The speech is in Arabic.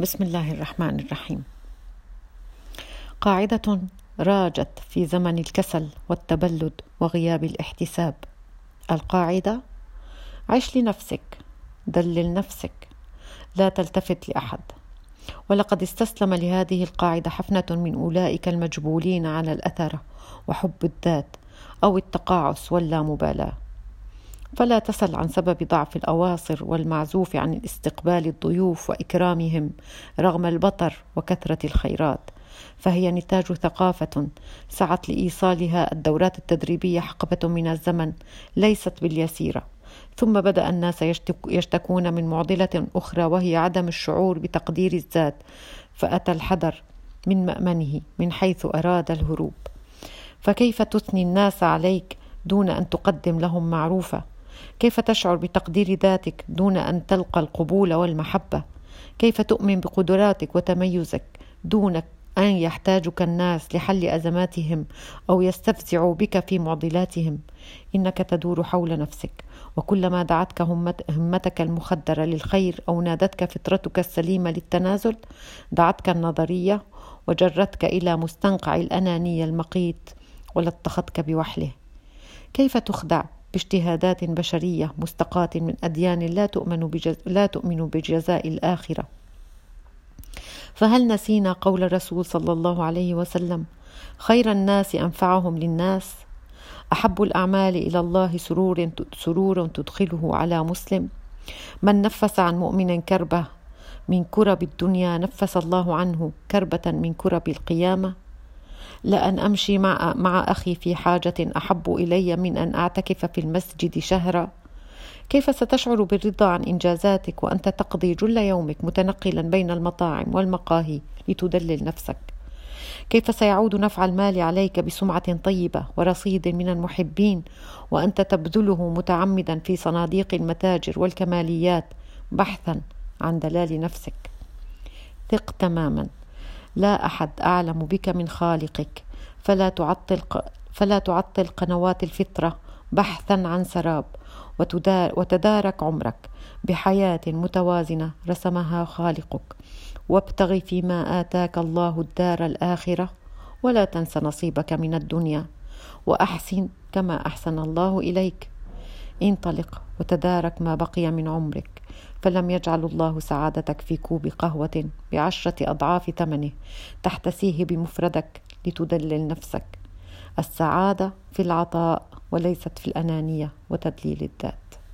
بسم الله الرحمن الرحيم. قاعدة راجت في زمن الكسل والتبلد وغياب الاحتساب. القاعدة عش لنفسك دلل نفسك لا تلتفت لأحد. ولقد استسلم لهذه القاعدة حفنة من أولئك المجبولين على الاثره وحب الذات أو التقاعس واللامبالاة. فلا تسل عن سبب ضعف الأواصر والمعزوف عن استقبال الضيوف وإكرامهم رغم البطر وكثرة الخيرات فهي نتاج ثقافة سعت لإيصالها الدورات التدريبية حقبة من الزمن ليست باليسيرة ثم بدأ الناس يشتكون من معضلة أخرى وهي عدم الشعور بتقدير الذات فأتى الحذر من مأمنه من حيث أراد الهروب. فكيف تثني الناس عليك دون أن تقدم لهم معروفة؟ كيف تشعر بتقدير ذاتك دون أن تلقى القبول والمحبة؟ كيف تؤمن بقدراتك وتميزك دون أن يحتاجك الناس لحل أزماتهم أو يستفزعوا بك في معضلاتهم؟ إنك تدور حول نفسك وكلما دعتك همتك المخدرة للخير أو نادتك فطرتك السليمة للتنازل دعتك النظرية وجرتك إلى مستنقع الأنانية المقيت ولطختك بوحله. كيف تخدع باجتهادات بشرية مستقاة من أديان لا تؤمن, بجز... لا تؤمن بجزاء الآخرة. فهل نسينا قول الرسول صلى الله عليه وسلم خير الناس أنفعهم للناس؟ أحب الأعمال إلى الله سرور سرور تدخله على مسلم. من نفس عن مؤمن كربة من كرب الدنيا نفس الله عنه كربة من كرب القيامة. لأن أمشي مع, مع أخي في حاجة أحب إلي من أن أعتكف في المسجد شهرا. كيف ستشعر بالرضا عن إنجازاتك وأنت تقضي جل يومك متنقلا بين المطاعم والمقاهي لتدلل نفسك؟ كيف سيعود نفع المال عليك بسمعة طيبة ورصيد من المحبين وأنت تبذله متعمدا في صناديق المتاجر والكماليات بحثا عن دلال نفسك؟ ثق تماما. لا أحد أعلم بك من خالقك. فلا تعطل فلا تعطل قنوات الفطرة بحثا عن سراب وتدارك عمرك بحياة متوازنة رسمها خالقك. وابتغ فيما آتاك الله الدار الآخرة ولا تنس نصيبك من الدنيا. وأحسن كما أحسن الله إليك. انطلق وتدارك ما بقي من عمرك فلم يجعل الله سعادتك في كوب قهوة بعشرة أضعاف ثمنه تحتسيه بمفردك لتدلل نفسك. السعادة في العطاء وليست في الأنانية وتدليل الذات.